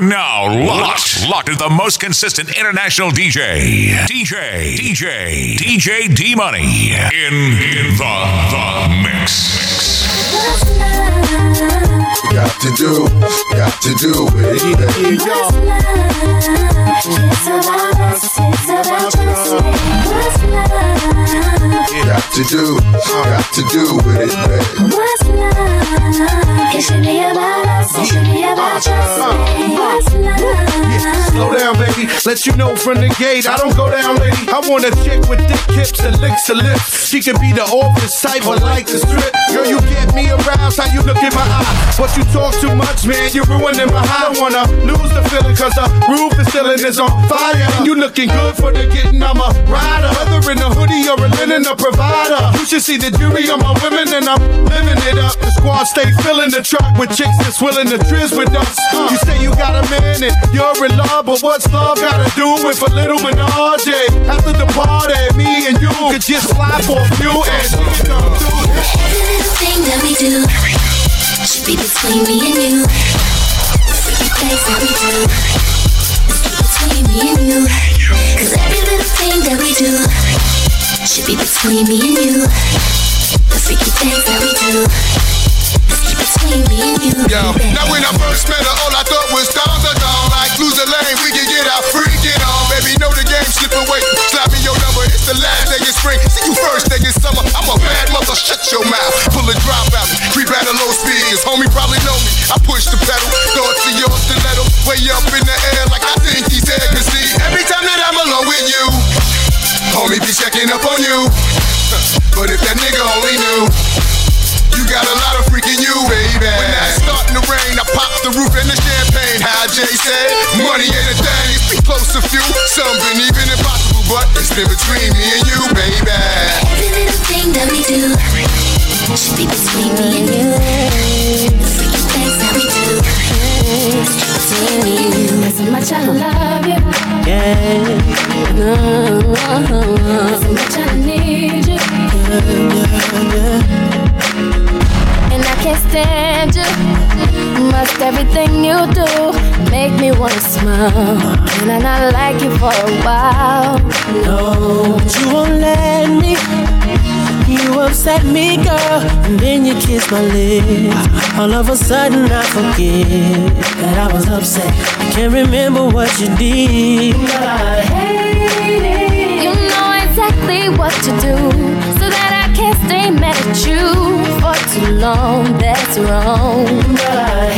Now locked, locked at the most consistent international DJ, DJ, DJ, DJ D Money in in the the mix. Got to do, got to do with it. It's about us, it's about just What's love? Got to do, got to do with it, baby. What's love? It should be about us, it should be about just What's love? Slow down, baby. Let you know from the gate. I don't go down, lady. I want a chick with thick hips and licks her lips. She could be the office type or like the strip. Girl, you get me aroused. How you look in my eye. You talk too much, man. You're ruining my high. I wanna lose the feeling cause the roof is ceiling is on fire. And you looking good for the getting. I'm a rider. Whether in a hoodie or a linen, a provider. You should see the jury on my women and I'm living it up. The squad stay filling the truck with chicks that's willing to trizz with us. You say you got a man and you're in love, but what's love gotta do with a little menage? After the party, me and you could just slide for a few and come through. Every little thing that we do should be between me and you. The freaky things that we do is between me and you. Cause every little thing that we do should be between me and you. The freaky things that we do Yo, now when I first met her, all I thought was down the down. Like lose a lane, we can get out, freak it on. Baby, know the game, slip away. Slap me your number, it's the last day of spring. See you first day in summer. I'm a bad mother, shut your mouth. Pull a drop out, creep at a low speed. His homie probably know me. I push the pedal, thought Jay said, money ain't a thing. It's been close to few, Something even impossible, but it's been between me and you, baby. Every little thing that we do should be between me and you. The freaky things that we do between me and you. So much I love you. Yeah. So much I need you. And I can't stand you. Must everything you do make me wanna smile. Can I not like you for a while? No, but you won't let me. You upset me, girl, and then you kiss my lips. All of a sudden, I forget that I was upset. I can't remember what you did. But I hate it. You know exactly what to do stay mad at you for too long. That's wrong. But I.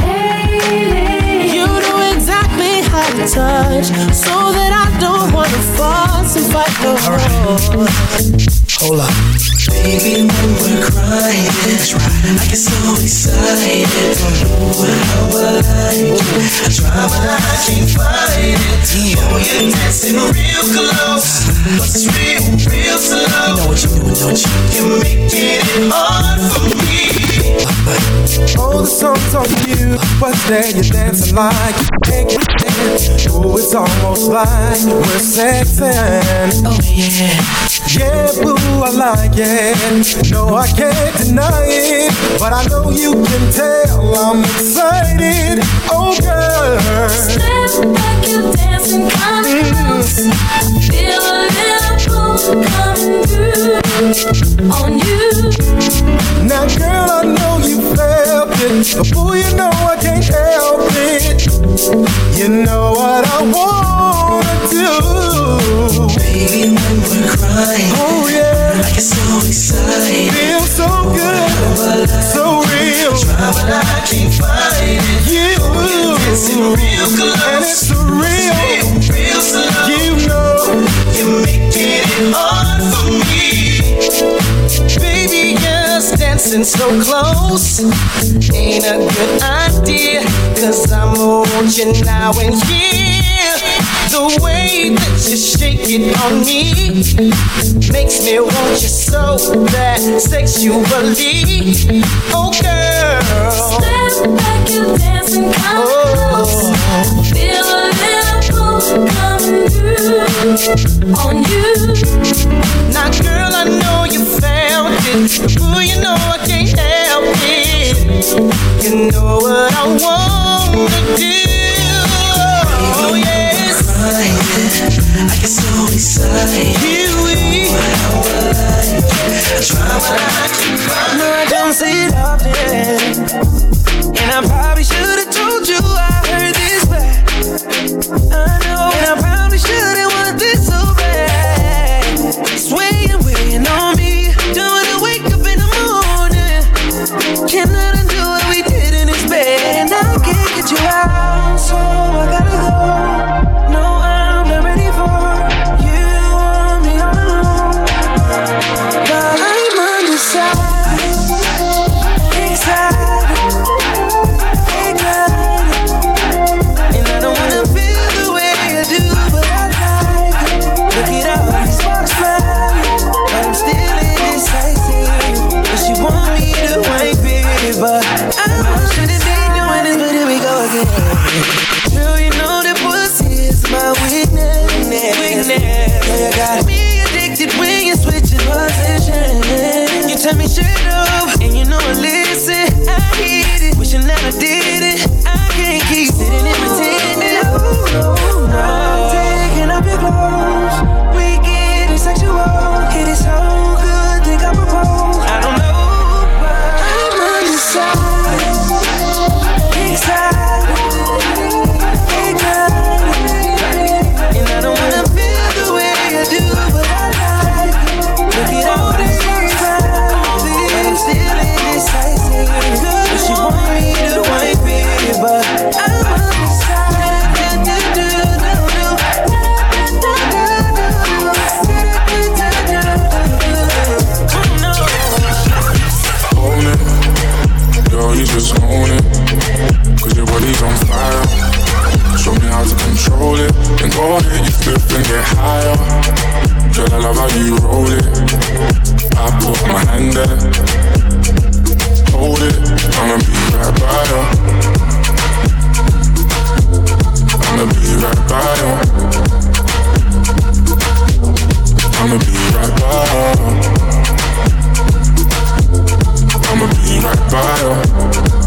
You know exactly how to touch, so that I don't wanna fuss and fight no more. Hold up. Baby, when we're crying, I get so excited. Ooh, how I like it. I try, but I can't find it. Oh, you're dancing real close, but it's real, real slow. You know what you're doing, don't you? You're making it hard for me. Oh, the song's on you, but there you're dancing like you can't get. Oh, it's almost like we're sexing. Oh yeah. Yeah, boo, I like it. No, I can't deny it, but I know you can tell I'm excited. Oh, girl. Step back, you dancing close. Feel a little pull coming through on you. Now, girl, I know you felt it, but boy, you know I can't help it. You know what I wanna. Baby, when we're crying, Oh, yeah. I get so excited. Feel so good, so real. Try, but I can't find it. You, Dancing real close. and it's real. Real, real slow. You know, You're making it hard for me. Baby, just dancing so close ain't a good idea. Cause I'm on you now and here. The way that you shake it on me makes me want you so bad sexually. Oh, girl. Step back, you dancing oh. close. Feel a little pull coming through on you. Now, girl, I know you felt it. Ooh, you know I can't help it. You know what I wanna do. How I like it. I try I don't it often. And I probably should have told you I heard this back. Control it. Then go ahead, you flip and get higher. Girl, I love how you roll it. I put my hand there. Hold it. I'ma be right by you. I'ma be right by you. I'ma be right by you. I'ma be right by you.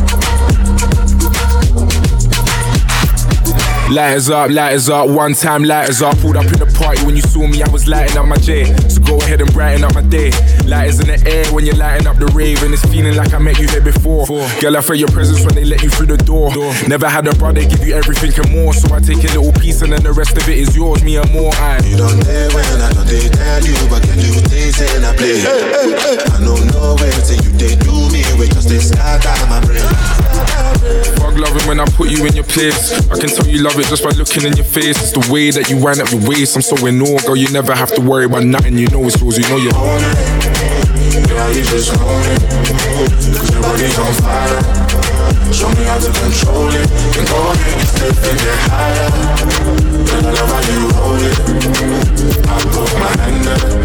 Lighters up, lighters up, one time lighters up. Pulled up in the party when you saw me, I was lighting up my J. So go ahead and brighten up my day. Lighters in the air when you're lighting up the rave, and it's feeling like I met you here before. Girl, I felt your presence when they let you through the door. Never had a brother give you everything and more, so I take a little piece and then the rest of it is yours, me and more. I. You don't dare when I don't they tell you, but can you things in I play? I don't know where till you they do me, we just they scatter my brain. Fuck loving when I put you in your place. I can tell you love it just by looking in your face. It's the way that you wind up your waist. I'm so in awe, girl. You never have to worry about nothing. You know it's yours. You know you're Own it. Girl, you just own it. Cause your body's on fire. Show me how to control it. Then go ahead and step and get higher. Girl, I love how you hold it. I put my hand there.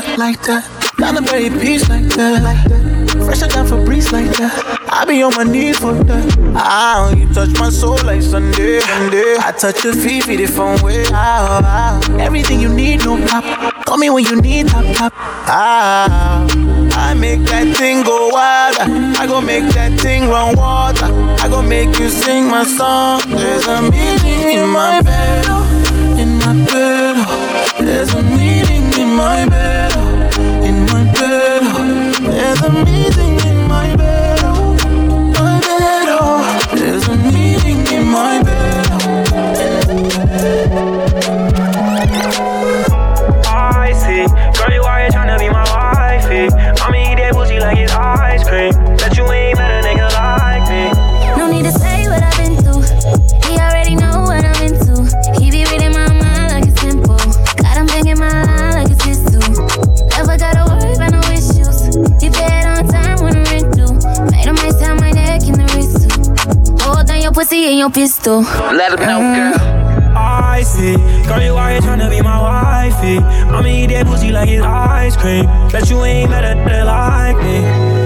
that, like that? Down very peace like that, that. Fresher than Febreze like that. I be on my knees for that. Ah, you touch my soul like Sunday, Sunday. I touch your feet, feet different way. Ah, ah, everything you need, no pop. Call me when you need top, top. Ah, I make that thing go wild. I go make that thing run water. I go make you sing my song. There's a meaning in my bed, in my bed. There's a meaning in my bed, your pussy and your pistol. Let him know, girl. I see, girl, you out here to be my wifey. I'ma eat that pussy like it's ice cream. Bet you ain't met a nigga like me.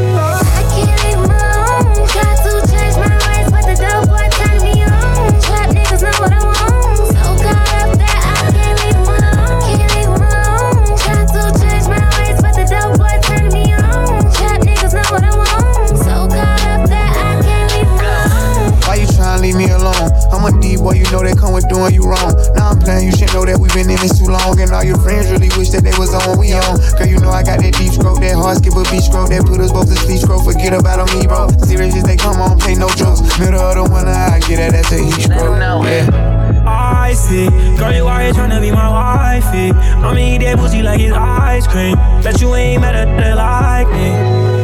I'm a D boy, you know they come with doing you wrong. Now I'm playing, you should know that we've been in this too long. And all your friends really wish that they was on what we on. Girl, you know I got that deep stroke, that hard skip a beach stroke, that put us both to sleep stroke. Forget about on me, bro. Serious as they come on, play no jokes. Middle of the winter, I get that, that's a heat stroke. Yeah. I see, girl, you out here tryna be my wifey. I'ma eat that pussy like it's ice cream. Bet you ain't met a nigga like me.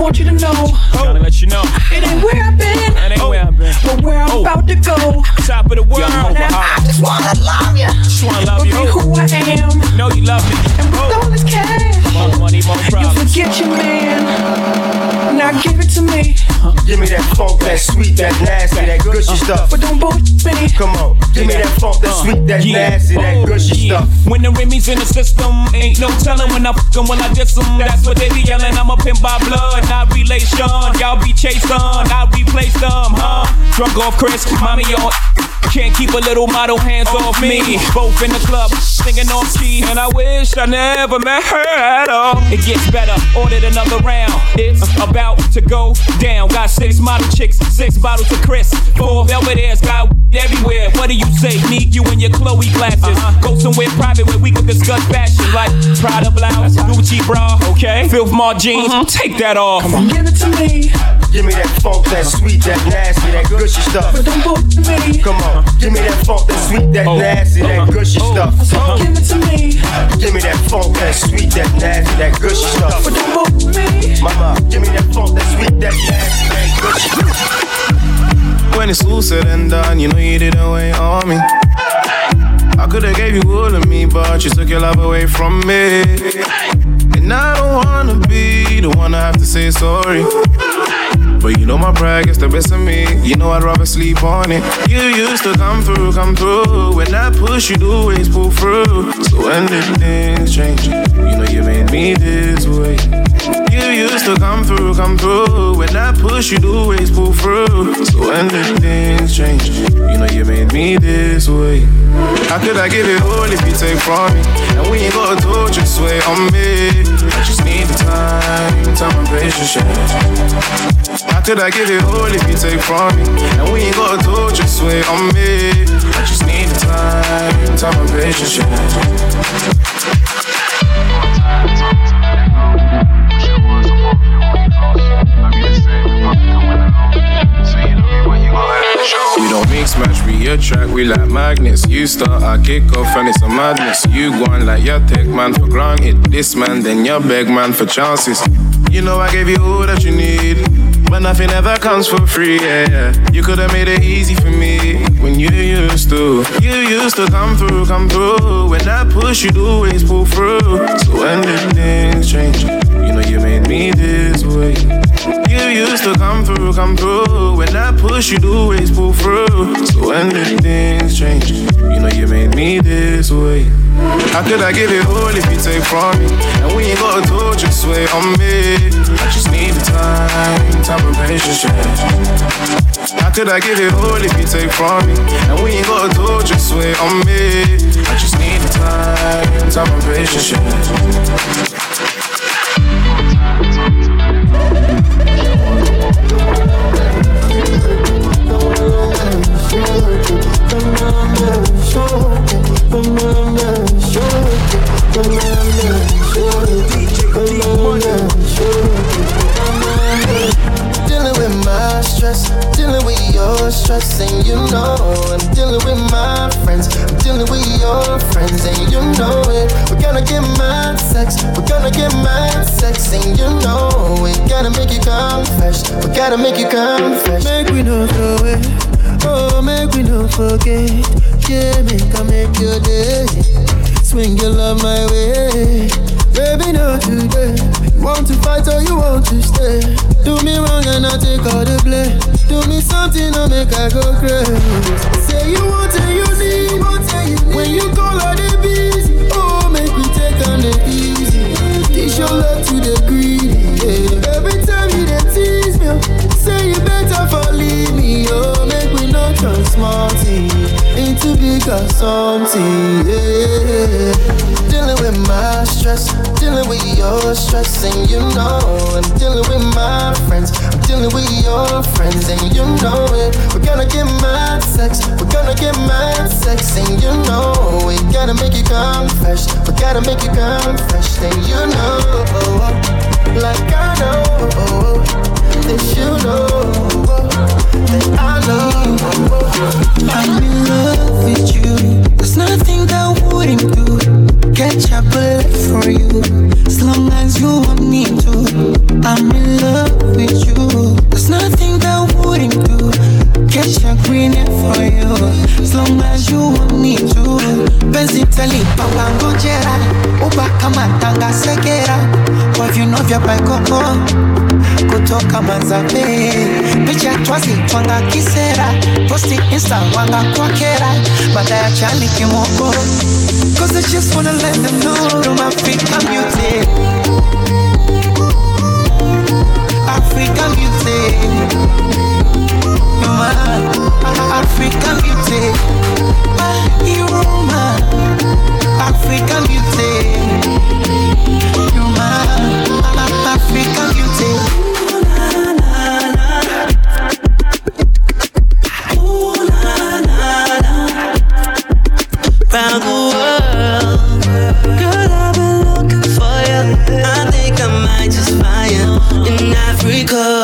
Want you to know Gotta let you know. it ain't where I've been, That ain't where I've been. but where I'm Oh. about to go. Top of the world. Now I just wanna love you, Just wanna love but you. be who I am. Know you love me. And with oh. all this cash, More money, more you forget your man. Give me that funk, that sweet, that nasty, that gushy uh. stuff. but don't bullshit me. Come on, give me that funk, that uh. sweet, that Yeah. nasty, that Oh, gushy yeah. stuff. When the Remy's in the system, ain't no telling when I fuck 'em, when I diss 'em. That's what they be yelling. I'm a pimp by blood, not relation. Y'all be chased on, I replace them, huh? Drunk off Chris, mommy on. Can't keep a little model hands off me. Both in the club, singing off key, and I wish I never met her at all. It gets better, ordered another round. It's about to go down. Got six model chicks, six bottles of Chris, four Belvedere's, got everywhere. What do you say? Need you in your Chloe glasses. Uh-huh. Go somewhere private where we can discuss fashion, like Prada blouse, Gucci bra, okay? Filth Mar jeans, uh-huh. take that off. Give it to me, Give me that funk, that sweet, that nasty, that gushy stuff. but don't bullshit me. Come on, give me that funk, that sweet, that Oh. nasty, that gushy oh. stuff. Oh. Give it to me, Give me that funk, that sweet, that nasty, that gushy stuff. but don't bullshit me. Mama, give me that funk, that sweet, that nasty, that gushy. When it's all said and done, you know you didn't wait on me. I could've gave you all of me, but you took your love away from me. And I don't wanna be the one to have to say sorry. But you know my pride gets the best of me. You know I'd rather sleep on it. You used to come through, come through. When I push, you'd always pull through. So when things change? You know you made me this way. You to come through, come through. When I push, you'd always pull through. So when did things change? You know you made me this way. How could I give it all if you take from me? And we ain't gotta do it, just wait on me. I just need the time, time and patience. How could I give it all if you take from me? And we ain't gotta do it, just wait on me. I just need the time, time and patience. We don't mix match, we attract, we like magnets. You start, I kick off, and it's a madness. You going like your tech man for granted. This man, then your beg man for chances. You know I gave you all that you need. But nothing ever comes for free, yeah, yeah. You could've made it easy for me when you used to. You used to come through, come through. When I push, you'd always pull through. So when did things change? You know you made me this way come through. Come through. When I push, you do always pull through. So when things change, you know you made me this way. How could I give it all if you take from me? And we ain't got a door, just wait on me. I just need the time, time and patience. How could I give it all if you take from me? And we ain't got a door, just wait on me. I just need the time, time and patience. Gotta know make you come gotta make we no throw it, oh make we no forget, yeah make I make your day, swing your love my way, baby not today. You want to fight or you want to stay? Do me wrong and I take all the blame. Do me something I make I go crazy. Say you want and you need. When you call I they busy. Oh, make me take on the easy. Teach your love to the small thing into bigger something. Yeah. Dealing with my stress, dealing with your stress, and you know I'm dealing with my friends, I'm dealing with your friends, and you know it. We're gonna get mad sex, we're gonna get mad sex, and you know we gotta make you come fresh, we gotta make you come fresh, and you know, like I know, that you know, that I know. I'm in love with you. There's nothing that wouldn't do. Catch for you. As long as you want me to. I'm in love with you. There's nothing that wouldn't do. Catch a green for you. As long as you want me to. Penzi tali papa ngojera. Uba kama tanga segera. Kwa vya baikoko kutoka Manzabe, picha twazi twanga kisera, posti insta wanga kwa kera, baada ya chali kimoko. Cause I just wanna let them know through my I'm African beauty. African beauty. You're my African beauty. You're my African beauty. You're my Africa.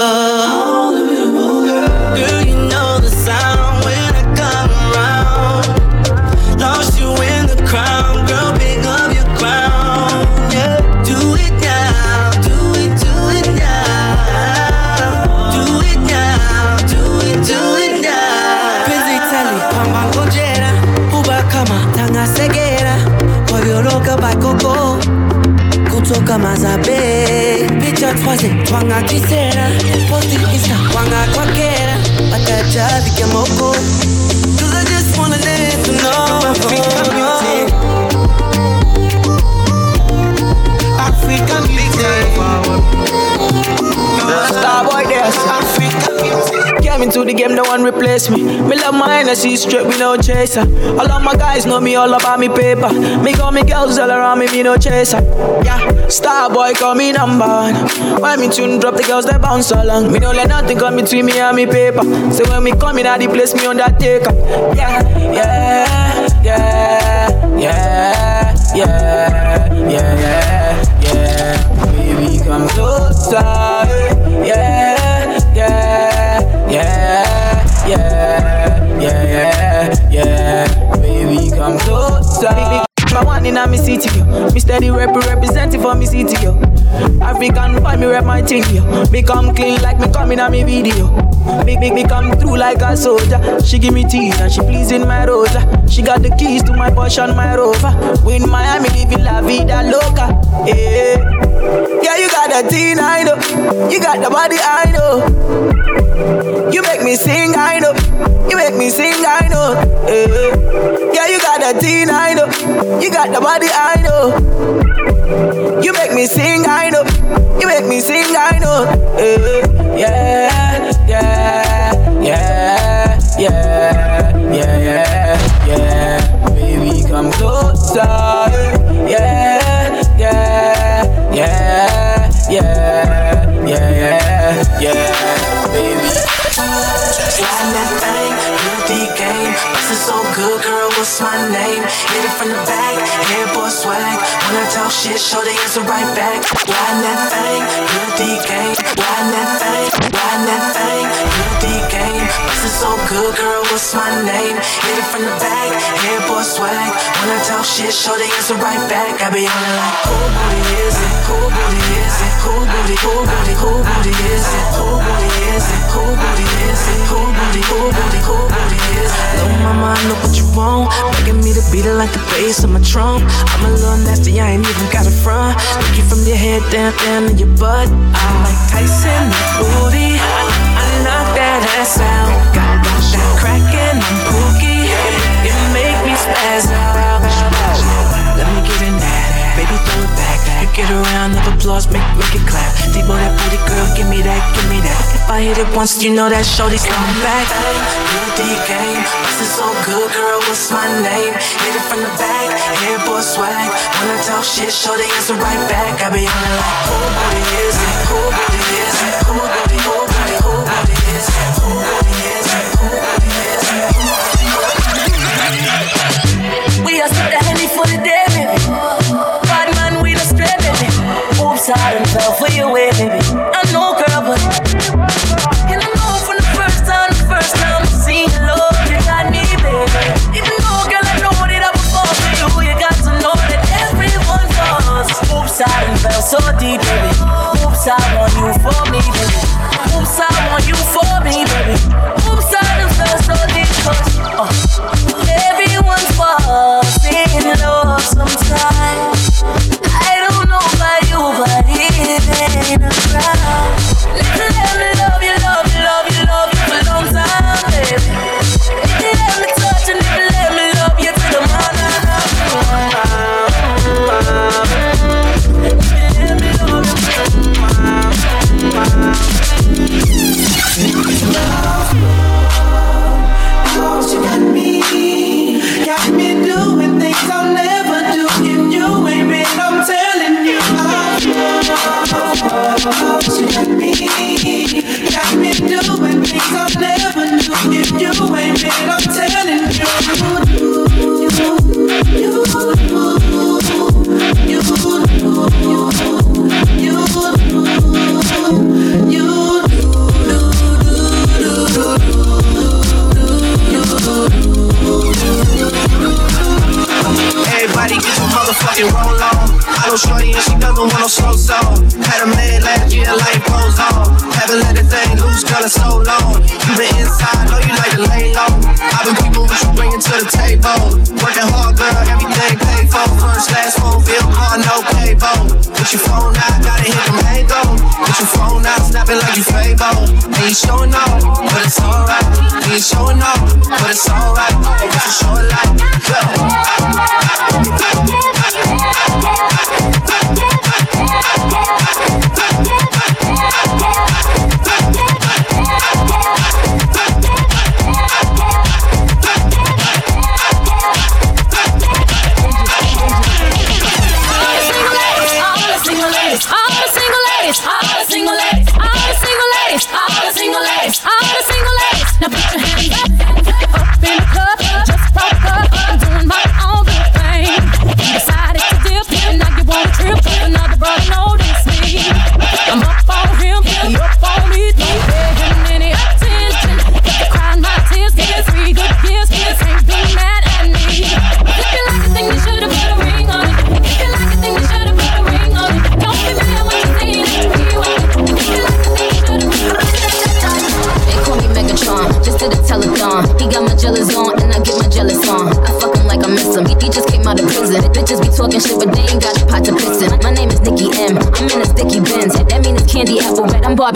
Picha twaze twanga kisera Posti insta wanga kwa kera Bataja vike moko. Cause I just wanna let you know. African beauty African beauty Starboy there African beauty Came into the game, no one replace me. Me love my energy straight, me no chaser. All of my guys know me all about me paper. Me got me girls all around me, me no chaser. Yeah, star boy call me number one. When me tune drop, the girls they bounce along. Me no let nothing come between me and me paper. So when me come in, the place me undertaker. Yeah, yeah, yeah, yeah, yeah, yeah, yeah, yeah. Baby, come closer. Baby, come My one in a me city, yo. Me steady rep representing for me city, yo. African boy, me rep my thing, yo. Me come clean like me coming in a me video. Me, me, me come through like a soldier. She give me teeth and she pleasing my rosa. She got the keys to my Porsche and my Rover. We in Miami living la vida loca. Yeah, yeah, you got the teen, I know. You got the body, I know. You make me sing, I know. You make me sing, I know. Yeah, yeah you got the teen, I know. You got the body, I know. You make me sing, I know. You make me sing, I know. Yeah, yeah, yeah, yeah, yeah, yeah, yeah. Baby, come closer. Yeah, yeah, yeah, yeah, yeah, yeah, yeah, baby. Sliding that thing, real deep game. Bustin' so good, girl, what's my name? Hit it from the back, hair boy swag. When I talk shit, show the answer right back. Riding that thing, real deep game. Riding that thing, riding that thing, real deep game. Bustin' so good, girl, what's my name? Hit it from the back, hair boy swag. When I talk shit, show the answer right back. I be on it like, who booty is it? Who booty is it? Who booty? Who booty? Who booty is it? Who bass my trump. I'm a little nasty, I ain't even got a front. Look you from your head down, down to your butt. I'm like Tyson, booty. I, I knock that ass out. Get around, of applause, make make it clap. Deep that booty, girl, give me that, give me that. If I hit it once, you know that shorty's coming back. Real deep game, bustin' so good, girl, what's my name? Hit it from the back, hair boy swag. When I talk shit, shorty answer right back. I be on it like, who booty is it? Who booty is it? Who booty? Who booty? Who booty is it? I for your way, baby. I know, girl, but I know from the first time, the first time I seen love, you got me, baby. Even though, girl, I know that I was fall for you, you got to know that everyone does. I fell so deep, baby. Oops, I want you for me, baby. Oops, I want you for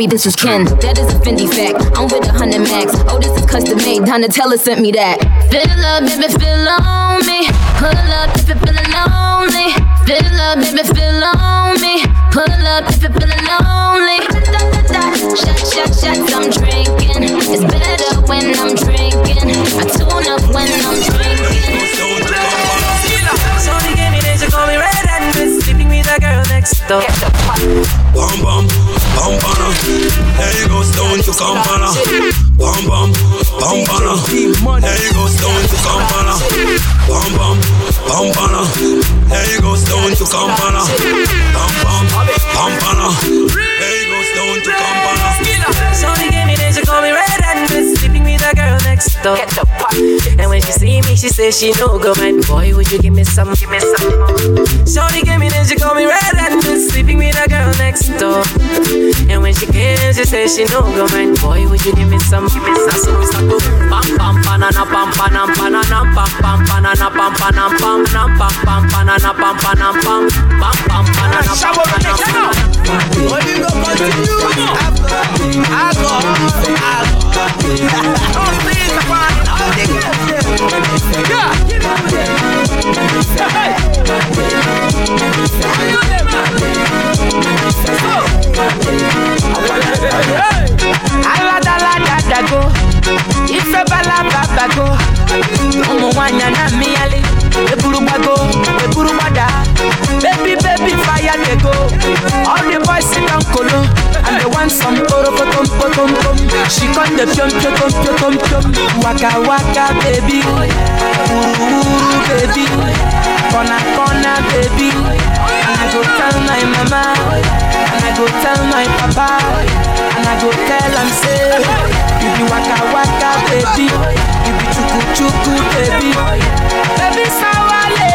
red. This is Ken. That is a Fendi fact. I'm with a hundred max. Oh, this is custom made. Donatella sent me that. Fill up, baby, fill on me. Pull up if you're feeling lonely. Fill up, baby, fill on me. Pull up if you're feeling lonely. Shot, shot, shots, I'm drinking. It's better when I'm drinking. I tune up when I'm drinking. Next. Bam bam, bam bana. There you go, stone to Kampala. Bam bam, bam bana. There you go, stone to Kampala. Bam bam, bam bana. There you go, stone to Kampala. Bam bam, bam bana. There you go, stone to Kampala. Twist, sleeping with a girl next door. And when she see me, she says she no go mind. Boy, would you give me some? Give me some. Shorty gave me then she call me red and twist, sleeping with a girl next door. And when she came, she said she no go mind. Boy, would you give me some? Give me some. So we start go pam pam panana pam panam panana pam pam panana pam panam pam nam pam pam panana pam panam pam pam pam panana pam panam pam. What you gonna continue? Alcohol, alcohol. Oh, please, on. Oh, they ife bala baba go. Ọmọ nwanyị na mmịali, eburu gbago, sit down kolo, and they want some orokotom potom pom. She come dey piom piom piom piom piom. Waka waka baby, ooh baby, corner corner baby. And I go tell my mama, and I go tell my papa, and I go tell am say, you be waka waka baby, you be chuku chuku baby, baby sawale,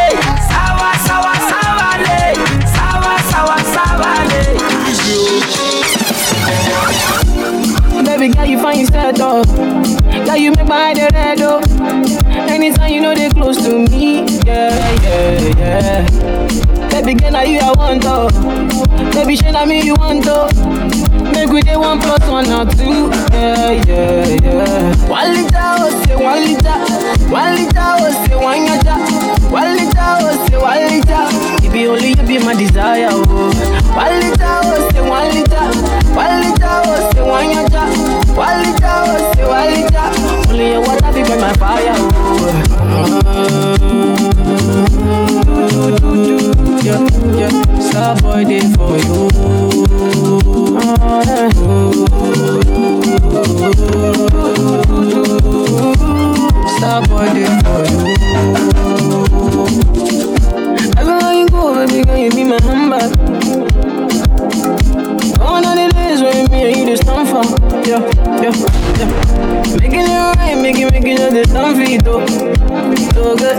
sawa sawa sawa Baby girl, you find yourself though. Girl, you make my head red oh. Anytime you know they close to me, yeah, yeah, yeah. Baby girl, now you I want oh. Baby, shey na me you want oh. Make we dey one plus one or two, yeah, yeah, yeah. One liter oh say one liter, one liter oh say one yacha, one liter oh say one liter. It be only you be my desire oh. One liter oh say one liter, one liter oh say one yacha, one liter oh say one liter. Only your water be my fire oh. Do, boy day for you. For you. Everywhere you go, baby you be my number. When me and you just for. Yeah, yeah, yeah. Making it right, making, making just the for you, though. So good.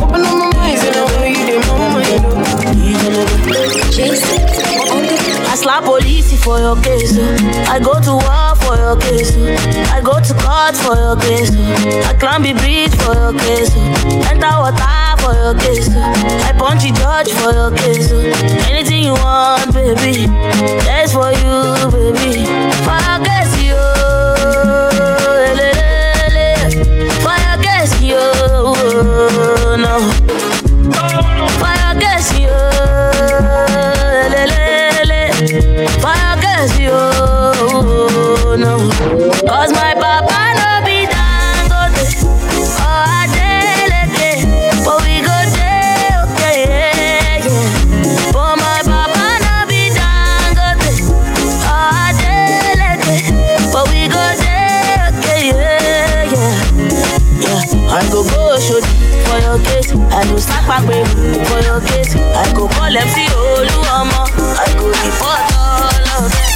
Open up my mind, I you mind, I slap police for your case. I go to war for your case. I go to court for your case. I climb the bridge for your case. Enter water for your oh. I punch the judge for your oh. Anything you want, baby. That's for you, baby. Your case, you. For your case, you. No. I go call MC Oluomo. I go report all of them.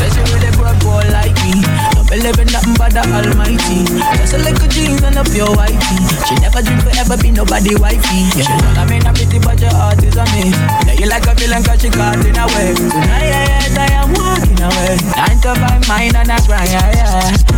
Say she with a broad boy like me. Don't believe in nothing but the Almighty. Just a little jeans and a pure whitey. She never dream forever be nobody wifey. Yeah. She know I mean I'm pretty, but your heart is on me. Yeah, you like a villain cause she caught in a way. Tonight, I am walking away. Nine to five, mine and that's right, yeah, yeah.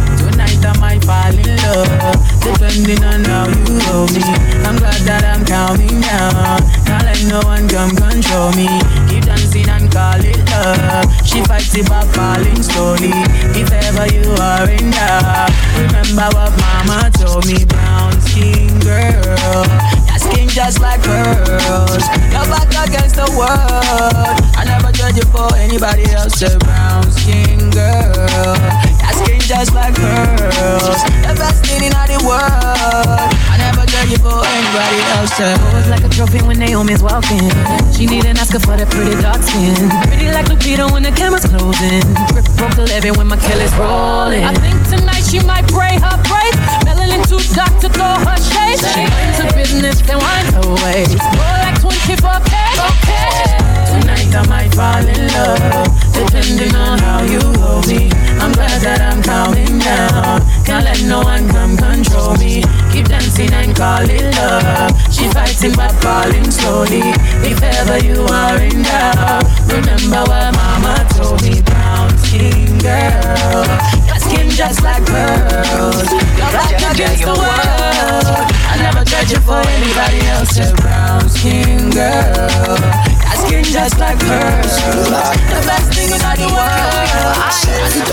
For anybody else. A brown skin girl, your skin just like pearls. The best thing in the world. I never judge you for anybody else. Pose like a trophy when Naomi's walking. She need an Oscar for that pretty dark skin. Pretty like Lupita when the camera's closing. Grip broke the levy when my killer's rolling. I think tonight she might pray her brave. Melanin too dark to throw her shade. She into business, then wind her ways. More like 24K. Okay. Tonight I might fall in love, depending on how you hold me. I'm glad that I'm calming down. Can't let no one come control me. Keep dancing and call it love. She fighting but falling slowly. If ever you are in doubt, remember what mama told me. Brown skin girl, your skin just like pearls. Your back against the world. I never judge you for anybody else. Brown skin girl. Your skin just like pearls. The best thing in all the world.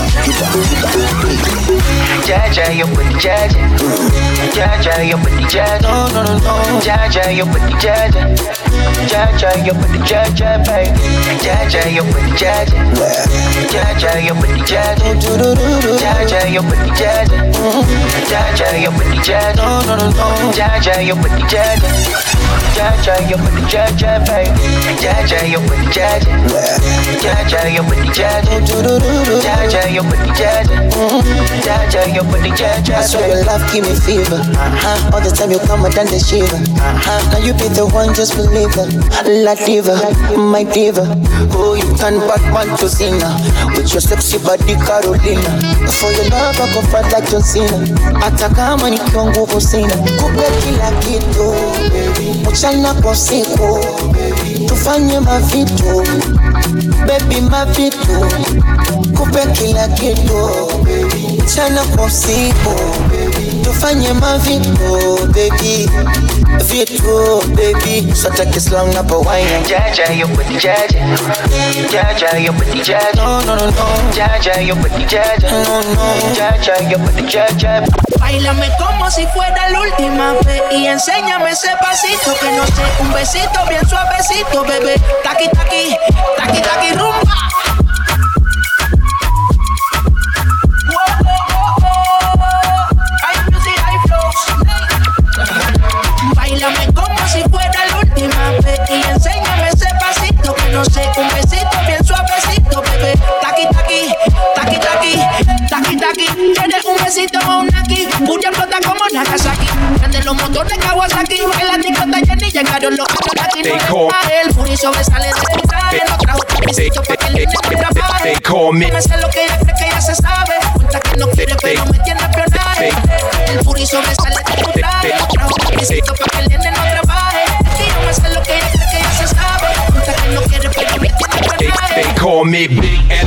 Jaja, you put the jaja. Jaja, you put the jaja. No, no, no, no. Jaja, you put the jaja. Jaja, you put the jaja, baby. Jaja, you put the jaja. Jaja, you put the jaja. Jaja, you put the jaja. Jaja, you put the jaja. No, no, no, no. Jaja, you put the jaja. Jaja, you put the jaja, baby. Jaja, you put the jaja. Jaja, you put the jaja. Jaja, you put the jaja. Jaja, you put the jaja. I swear your love give me fever. Uh-huh. All the time you come, I done the shiver. Uh-huh. Now you be the one, just believe it. La diva, my diva. Oh, you turn Batman to Cena with your sexy body, Carolina. For your love, I go fight like John Cena. Hata kama nikiwa nguvu sina, kupe kila kitu mchana kwa usiku, tufanye mavitu. Baby, mavitu kupe kila kitu. Mchana kwa usiku, tufanye mavitu baby, vitu baby, sota kislang na pawaina Jaja, you put the jaja. Jaja, you put the jaja. No, no, no, no. Jaja, you put the jaja. No, no. Jaja, you put the jaja. Bailame como si fuera la última vez y enséñame ese pasito que no sé, un besito bien suavecito, bebé. Taqui taqui, taqui taqui rumba. No sé, un besito bien suavecito, bebé. Taqui taqui, taqui taqui, taqui taqui. Tienes un besito o un aquí, Bulla explota como Nagasaki. Prende los motores Kawasaki, en la discota ya ni llegaron los Akalaki. No le gusta el puri sobresale de traje. No trajo besito pa' que me trabaje. No sé lo que ella cree que ya se sabe. Cuenta que no quiere, pero me tiene espionaje. El puri sobresale L, Big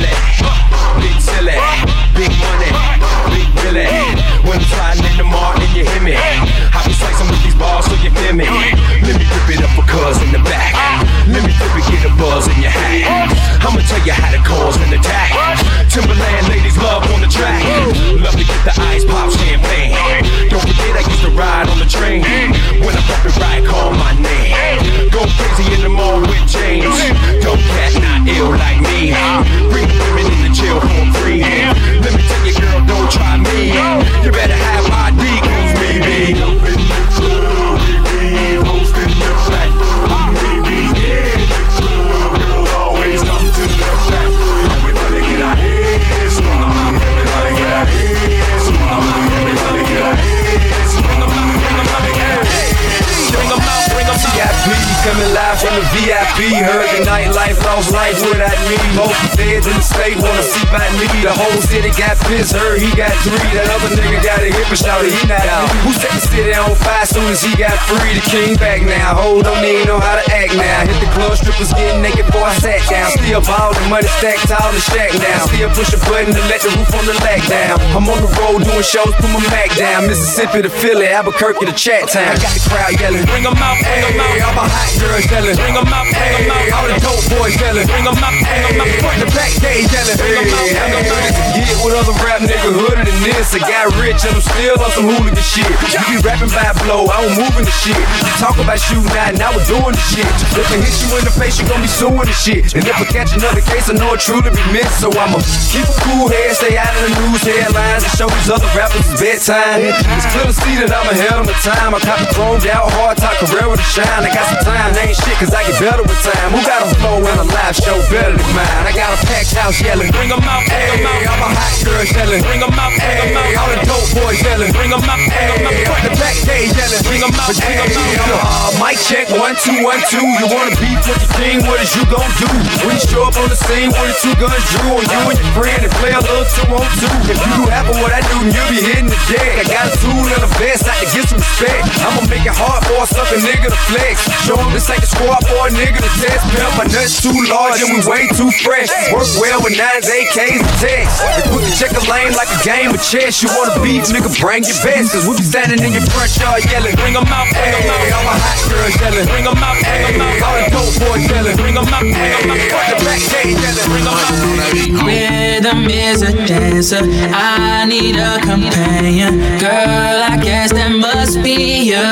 Heard the lost life without me. Most feds in the state wanna see by me. The whole city got pissed, heard he got three. That other nigga got a hip and shouted he not out. Who set the city on fire soon as he got free? The king back now. Hold don't know how to act now. Hit the club, strippers getting naked before I sat down. Still ballin', money stacked tall the shack down. Still push a button to let the roof on the lag down. I'm on the road doing shows, put my Mac down. Mississippi to Philly, Albuquerque to Chat Town. I got the crowd yelling. bring Bring 'em out, bring 'em out. All my hot girls yelling. Bring 'em out, bring 'em out. All the dope boys yelling. Bring 'em out, bring 'em out. Front the back, they yelling. Bring 'em out, bring 'em out. Get with other rap nigga hooded than this. I got rich and I'm still on some hooligan shit. You be rapping by blow, I don't moving the shit. You talk about shooting out, now we're doing the shit. If I hit you in the face, you gon' be suing the shit. And if I catch another case, I know it truly be missed. So I'ma keep a cool head, stay out of the news headlines, and show these other rappers it's bedtime. It's clear to see that I'm ahead of my time. I cop the chromed out, hard top career with a shine. I got some time, ain't shit, cause I get better with time. Who got a flow and a live show better than mine? I got a packed house yelling, bring 'em out, bring 'em out. All my hot girls yelling, bring 'em out, bring 'em out. All the dope boys yelling, bring 'em out, bring 'em out. The back, they yelling, bring 'em out, bring 'em out. Uh, mic check, one, two, one, two. You wanna beef with the king, what is you gon' do? When you show up on the scene with the two guns drew on you and your friend and play a little two on two. If you do half of what I do, then you'll be hitting the deck. I got a tool and a vest, I can get some respect. I'ma make it hard for a sucker nigga to flex. Show him this ain't the squad for a nigga to test. Pimp my nuts too large and we way too fresh. Work well with nines, AKs, and texts. They put the checker lane like a game of chess. You wanna beef, nigga, bring your best. Cause we be standing in your front yard yelling, bring 'em out, bring 'em out. All my hot girls yelling, bring 'em out, bring 'em out. All the dope boys yelling, bring 'em out, bring 'em out. Front the back, they yelling, bring 'em out. Rhythm is a dancer. I need a companion. Girl, I guess that must be you.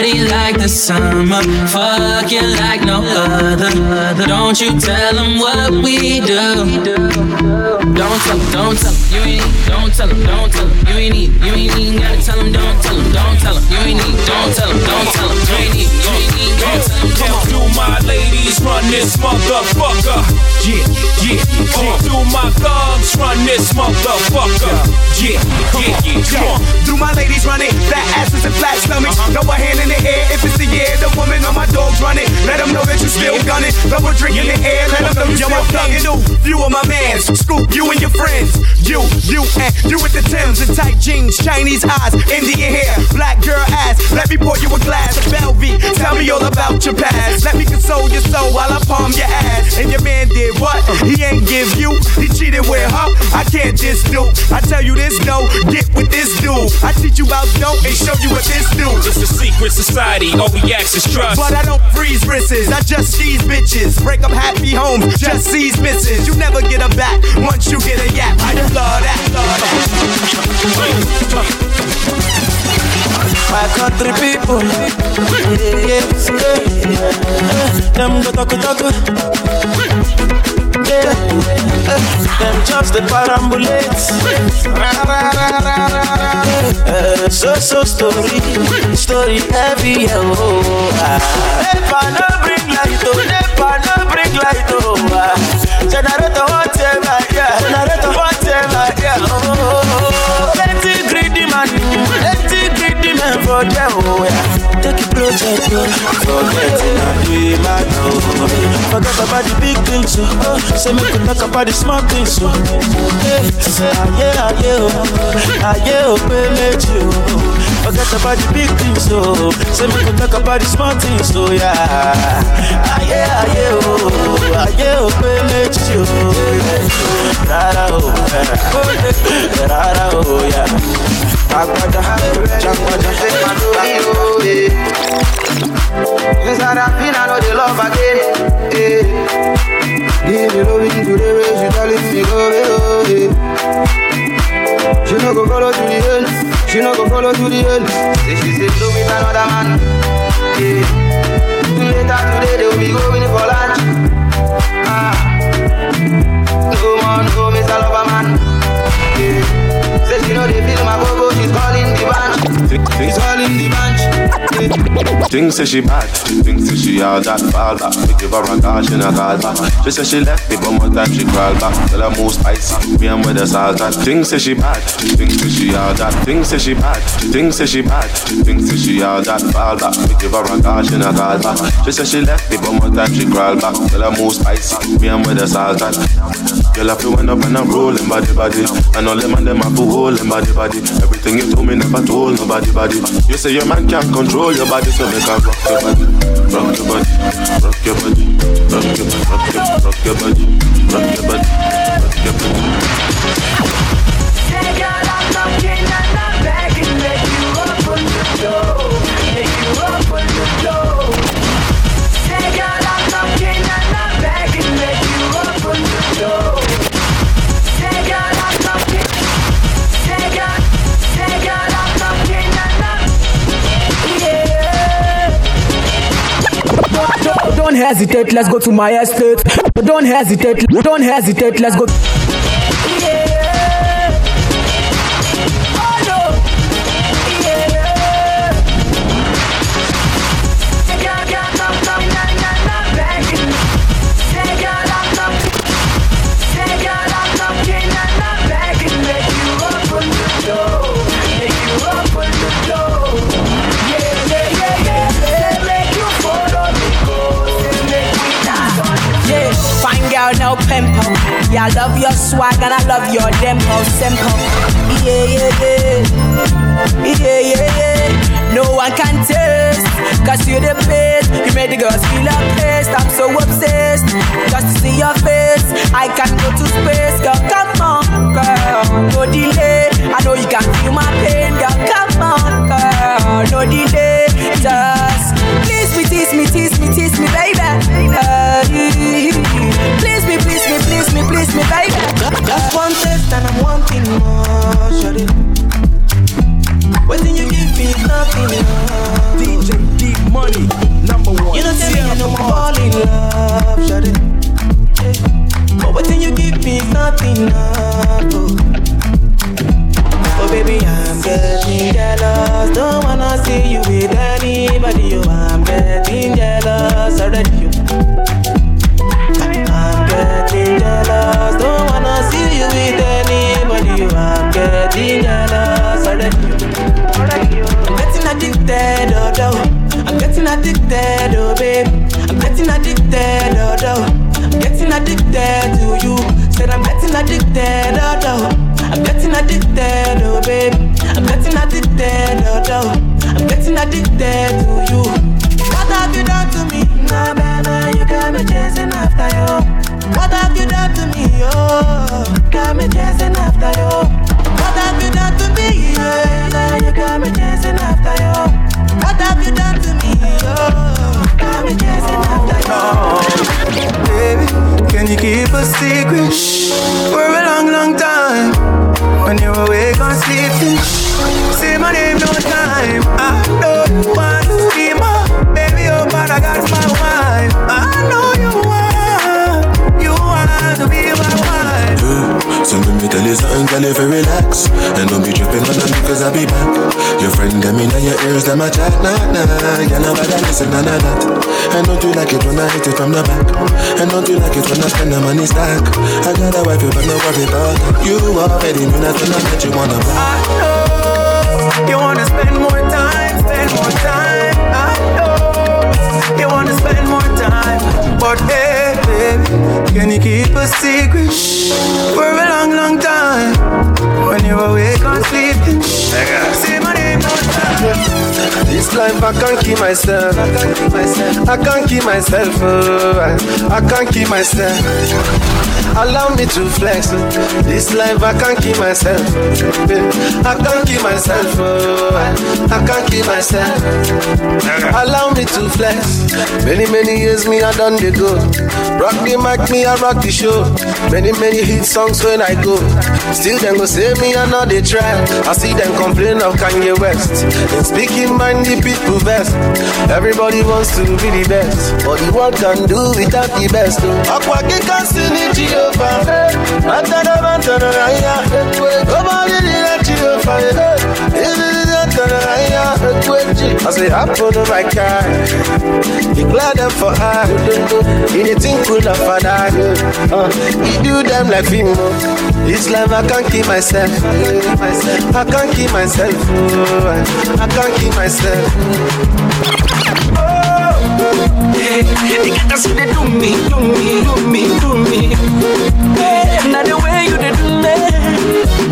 Body like the summer. Fuck you like no other. Don't you tell them what we do. Don't tell them, don't tell them. You ain't need, don't tell them, don't tell them. You ain't need, you ain't even gotta tell them, don't tell them, don't tell them. You ain't need, don't tell them, don't tell them. You ain't need, you ain't need, don't tell them. Come do my ladies run this motherfucker. Yeah, yeah. Come do my thugs run this motherfucker. Yeah, yeah, yeah. Them know that you still gun it. Throw a drink in the air. Let them know you still thugging. Few of my mans. Scoop you and your friends. You, you, and you with the Timbs and tight jeans. Chinese eyes. Indian hair. Black girl ass. Let me pour you a glass of Belvy. Tell me all about your past. Let me console your soul while I palm your ass. And your man did what? He ain't give you. He cheated with her. I can't just do. I tell you this, no. Get with this dude. I teach you about dope and show you what this do. It's a secret society, all we ask is trust. But I don't freeze wrists, I just seize bitches. Break up happy homes, just seize misses. You never get a back once you get a yap. I just love that, love that. My country people, yes, yeah. them go talk talk. Yeah. Them just the parambulates. So so story, story heavy oh. Ah. Never no bring light never no bring light ah. Generator whatever, yeah. Generator whatever, yeah. Oh, plenty greedy man, plenty greedy man for them oh yeah. Project, oh. forget it, I do it, man. Oh. Forget about the big things, so oh. say make we talk about the small things, so hey, say aye, aye, oh, aye, oh, pay me oh. Forget about the big things, so say make we talk about the small things, so yeah. Aye, aye, oh, aye, oh, pay me oh. Rara, oh, rara, oh, yeah. Agbada, that pin, I know the love again. Eh. Give me loving to the way she telling me go away. She no go follow to the end. She no go follow to the end. Say she say love with another man. Eh. Later today they will be going for lunch. Ah. No more, no Mr. Lover man. Eh. Say she know they feel my go she's calling the bunch. She's calling the bunch. Thing Things say she bad, things say she all that fall back. Me give her a call, she not call back. She say she left me, but more time she crawl back. Tell her move spicy, me and with the salt and Things say she bad, things say she all that. Things say she bad, things say she bad, things say she all that fall back. Me give her a call, she not call back. She say she left me, but more time she crawl back. Tell her move spicy, me and with the salt and Girl, I feel when up and I'm rolling body body. And all them and them have to hold them body body. Everything you told me never told nobody body. You say your man can't control your body, so make her rock your body, rock your body, rock your body, rock your rock your rock your body, rock your body, rock your body. Hesitate, let's go to my estate. Don't hesitate, don't hesitate, let's go. Swag and I love your demo, simple. Yeah, yeah, yeah. Yeah, yeah, yeah. No one can taste, cause you're the best. You made the girls feel a taste. I'm so obsessed. Just to see your face, I can go to space. Girl, come on, girl, no delay. I know you can feel my pain, girl. Come on, girl, no delay. Just please me, tease me, tease me, tease me, baby. Please please me, please me, baby. Just one taste and I'm wanting more, shawty. Waiting you give me nothing enough. DJ Deep Money, number one. You know tell me I know I'm fall in love, shawty. Yeah. But waiting you give me nothing enough. Oh. oh baby, I'm getting jealous. Don't wanna see you with anybody. Oh, I'm getting jealous already. Oh. Jealous. Don't wanna see you with anybody. I'm getting jealous already. I'm getting addicted, oh, oh. I'm getting addicted, oh, babe. I'm getting addicted, oh, oh. I'm getting addicted to you. Said I'm getting addicted, oh, oh. I'm getting addicted, oh, babe. I'm getting addicted, oh, oh. I'm getting addicted to you. What have you done to me? Nah, baby, you got me chasing after you. What have you done to me, oh? Got me chasing after you. What have you done to me, yeah? You got me chasing after you. What have you done to me, oh? Got me chasing after you. Baby, can you keep a secret for a long, long time? When you're awake or sleeping, say my name no time. I you want to be my baby, oh, but I got my wife. So let me tell you something, tell you to relax. And don't be tripping on me cause I'll be back. Your friend got me in your ears, them a chat, nah, nah. Yeah, nobody listen, none of that And don't you like it when I hit it from the back? And don't you like it when I spend the money stack? I got a wife, you but no worry about that You already knew that when I met you wanna I know you wanna spend more time, spend more time. I know you wanna spend more but hey, baby, can you keep a secret for a long, long time? When you're awake or sleeping, say my name time. This life I can't keep myself. I can't keep myself. I can't keep myself. oh, I can't keep myself. Allow me to flex. This life I can't keep myself. I can't keep myself. oh, I, can't keep myself. Allow me to flex. Many many years me I done the go. Rock the mic, me I rock the show. Many many hit songs when I go. Still them go say me I know they try. I see them complain of Kanye West. And speaking mind the people best. Everybody wants to be the best, but the world can do without the best. Oh? Aqua kika sini That. I say, I put on my car. You glad them for her. Think cool of father. Eh. Uh, you do them like Fimo. This life I can't keep myself. Eh. I can't keep myself. Oh, I can't keep myself. Yeah, you gotta see they do me, do me, do me, do me. Yeah, now the way you did do me,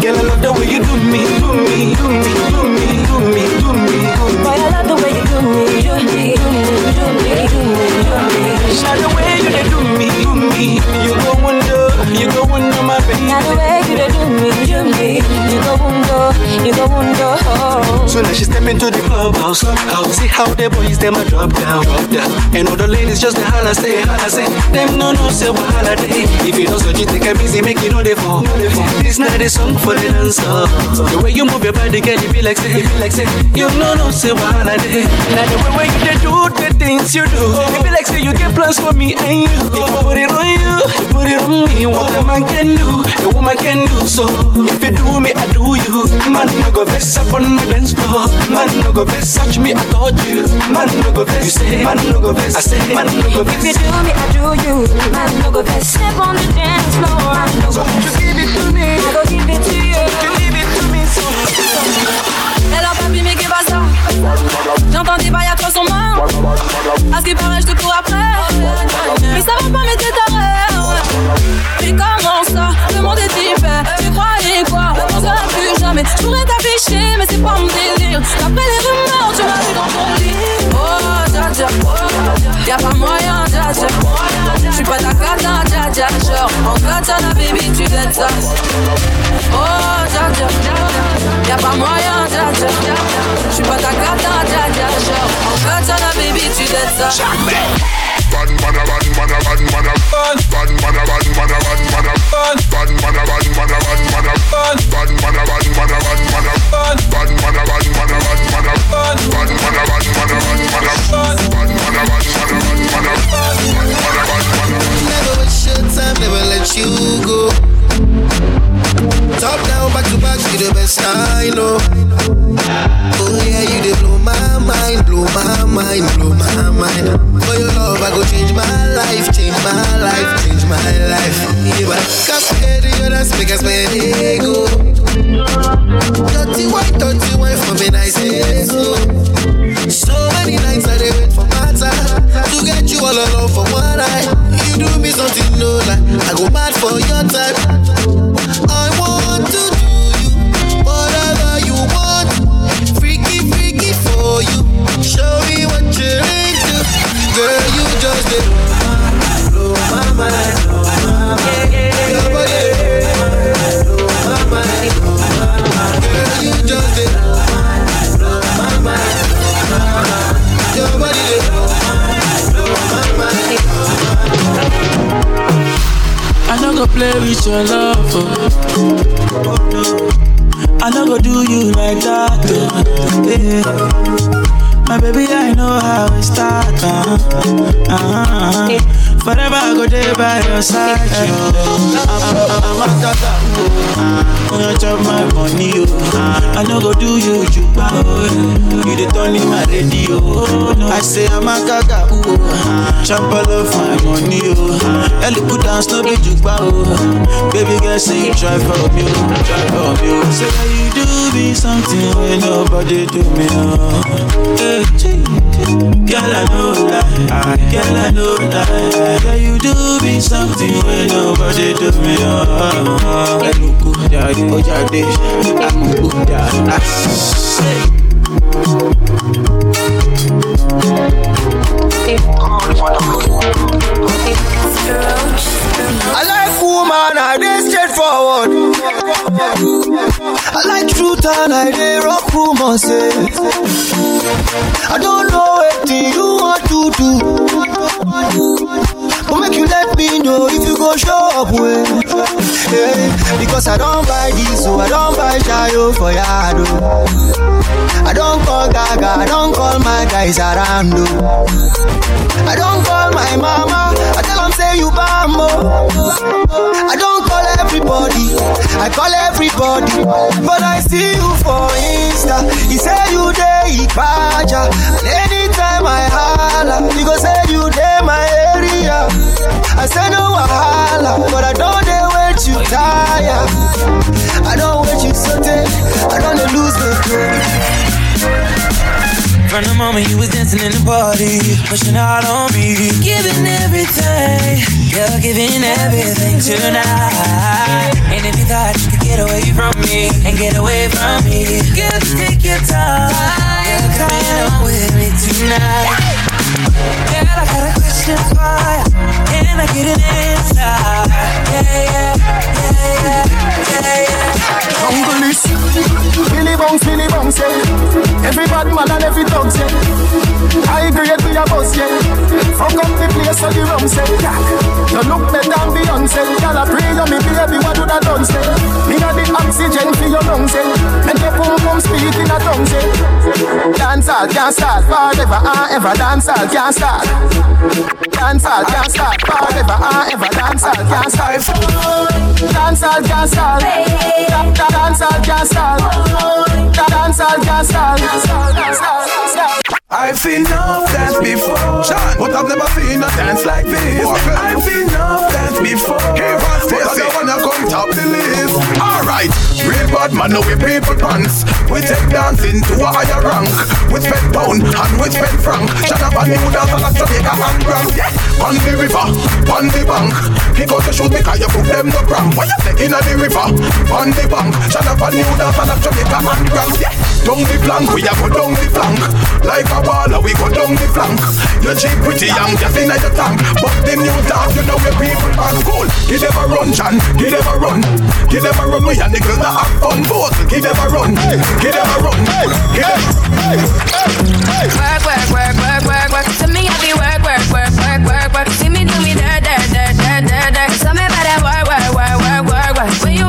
girl, I love the way you do me, do me, do me, do me, do me, do me. Boy, I love the way you do me, do me, do me, do me, do me, do me. Now the way you me, do me, you go. Oh. So now she step into the clubhouse, clubhouse. See how the boys them a drop down, drop down. And all the ladies just the holla stay, holla say. Them no no say wahala day. If you don't so you take a busy, make it no dey fall. This not a song for the dancer. The way you move your body, girl, you feel like say, you feel like say. You no no say wahala day. Now the way way you dey do the things you do, you feel like say you get plans for me and you. If I put it on you, you put it on me. What a man can do, a woman can do. So if you do me, I do you. Man no go vex up on my dance floor. Man no go vex, touch me, I touch you. Man no go vex, you say. Man no go vex, I say. Man no go If you vex. do me, I do you. Man, no go best step on the dance floor. Man, no go you give it to me. I go give it to you. You give it to me so. Y'a pas moyen dja dja J'suis pas ta cata dja dja Genre en katana baby tu dettes ça. Oh dja dja Y'a pas moyen dja dja J'suis pas ta cata dja dja Genre en katana baby tu dettes ça Never waste your time, never let you go. Top down, back to back, you the best I know. Oh yeah, you dey blow my mind, blow my mind, blow my mind. For your love, I go change my life, change my life, change my life. Yeah, but cascade, you make us my ego. Dirty white, dirty white for me, nice so. So many nights I dey wait for my time to get you all alone for one night. Do me something no lie, I go mad for your time. I want to do you whatever you want, freaky freaky for you. Show me what you're into, girl. You just did blow my mind, blow my mind. Play with your love. Oh. I no go do you like that. Yeah. My baby, I know how it start. Uh, uh, forever I go there by your side. I'm, I'm a tata. Oh. You chop my money. Oh. I no go do you juba. Oh. You the turn in my radio. I say I'm a gaga. Oh. Ah, chop all of my money. Oh. Ellie put down slow be juba. Oh. Baby girl say you try for me. Oh. Try for me. Oh. Say that you do me something when nobody do me. Oh. Eh, hey. Girl, I know lie. Ah, girl, I know lie. Girl, you do me something when nobody do me. Oh, Eluku, daddy, daddy, amuku, daddy. Say. I like woman, I dey straightforward. I like truth and I dey rock rumors. eh. I don't know what you want to do. But make you let me know if you go show up well. Yeah, because I don't buy this, so I don't buy Shayo for Yado. Oh. I don't call Gaga, I don't call my guys around. oh. I don't call my mama, I tell them say you bambo. Oh. I don't call everybody, I call everybody. But I see you for Insta, you say you Baja. And anytime I holla, you go say you area. I say no wahala, but I don't dare wait you tire. I don't wait you something, I don't lose my cool. From the moment you was dancing in the party, pushing out on me, giving everything, you're giving everything tonight. And if you thought you could get away from me and get away from me, girl, take your time. You're coming on with me tonight. Girl, I got a question for. Can I get an answer? Yeah, yeah, yeah, yeah, yeah, yeah. Jungle Billy Billy yeah. Every bad man and every yeah. Boss, yeah. The place the rum. You look better than Beyonce. Girl, I pray me baby, what done, say? Me got the oxygen for your lungs, speak in a say. Dance ever. Can't start. Dance all can't start forever and ever. Dance all can't start. Dance all can't start. Dance all can't start. Dance all can't start. I've seen enough dance before, but I've never seen a dance like this. I've seen enough dance before, but I don't wanna come top the list. Alright, real bad man, no we people pants. We take dancing to a higher rank. We spend pound and we spend franc. Shut up and new dance like Jamaica and Grand. Yeah, on the river, on the bank. Pick out the shoot because you put them the cramp. Why you taking on the river, on the bank? Shut up and new dance like Jamaica and Grand. Yeah, down the flank, we have go down the flank. Like a down the flank. You're cheap, pretty young, just in your tank. But the new dance, you know where people are cool. Give them a run, John. Give them a run. Give them a run. We and the girls that have fun. Both. Give them a run. Give them a run. Give them. Work, work, work, work, work, work. To me, I be work, work, work, work, work, work. See me do me dirt, dirt, dirt, dirt, dirt, dirt. Tell me about that work, work, work, work, work, work. When you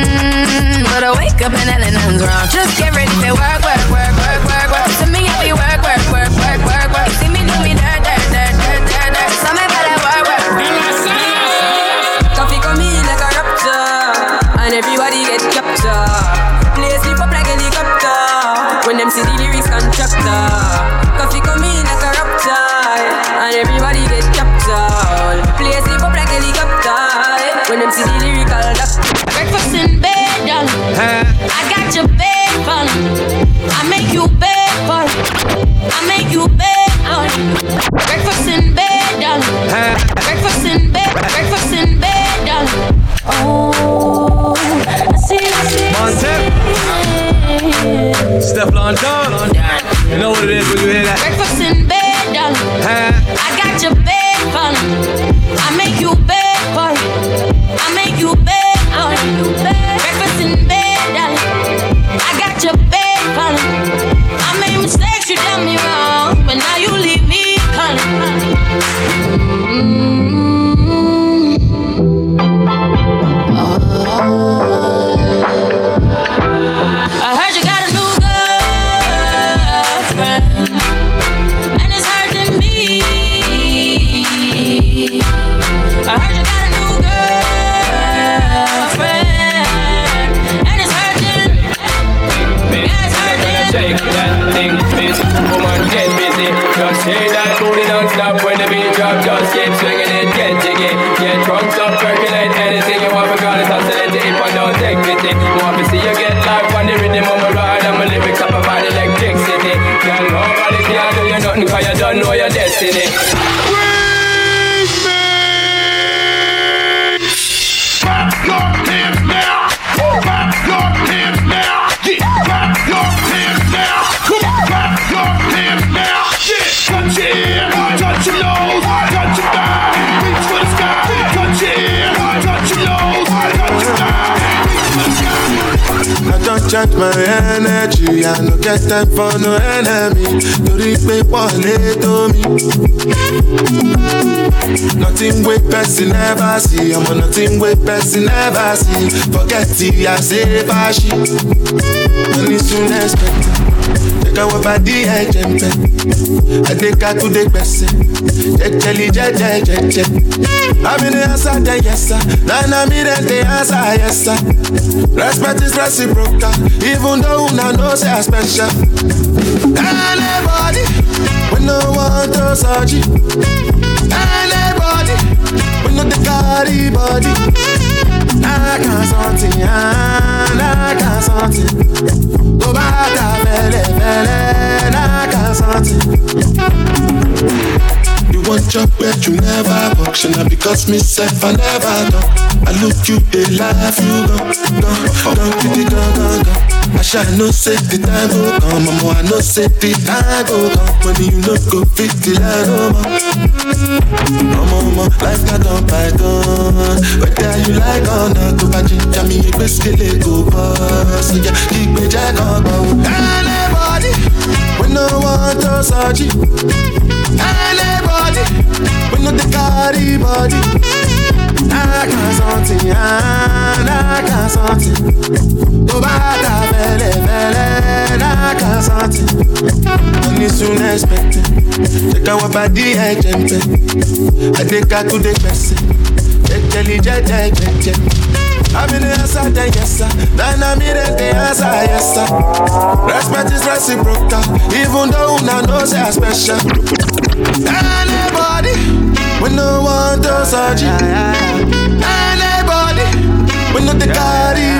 But I wake up and nothing's wrong. Just get ready to work, work, work, work, work, work. To me, I be work, work, work, work, work, work. See me do me dirt, dirt, dirt, dirt, dirt, dirt. So me better work, work, work. Coffee come in like a raptor, and everybody get captured. Play sleep up like helicopter when them see the lyrics constructor. I'm nothing wey person never see. Forget it, I say fashi. Money soon expected. Take away body ẹ̀jẹ̀ ń bẹ̀. Adéka tó dé gbẹ̀sẹ̀. Jẹjẹ jẹjẹ. Àmì ni answer yes sir. Nana mi then dey answer yes sir. Respect is reciprocal. Even though una know say I special. Anybody we no want to it. Anybody we no dey carry body. N'aka something. Tó bá ta fẹ́lẹ́fẹ́lẹ́, n'aka something. You want where you never work, shey na because me sef I never talk. I look you dey laugh, you gone, gone, gone, gone, gone, gone. I shall know say the time go come, mama. I know say the time go come. Money you no go fit the line no more. Mama, mama, life got on python. Whether you like or back ginger me, you basically go boss. So yeah, keep me jack on Anybody, we no want to it. Anybody, we no the carry body. I got something, I got something. Tó bá ta fẹ́lẹ́fẹ́lẹ́, I got something. Money soon expected. Take away body ẹ̀jẹ̀ ń bẹ̀. Adéka tó dé I'm in the answer, yes sir. Then I'm in the answer, yes sir. Respect is reciprocal, even though una know say I special. Anybody, we no want to surgery. Anybody, we no the carry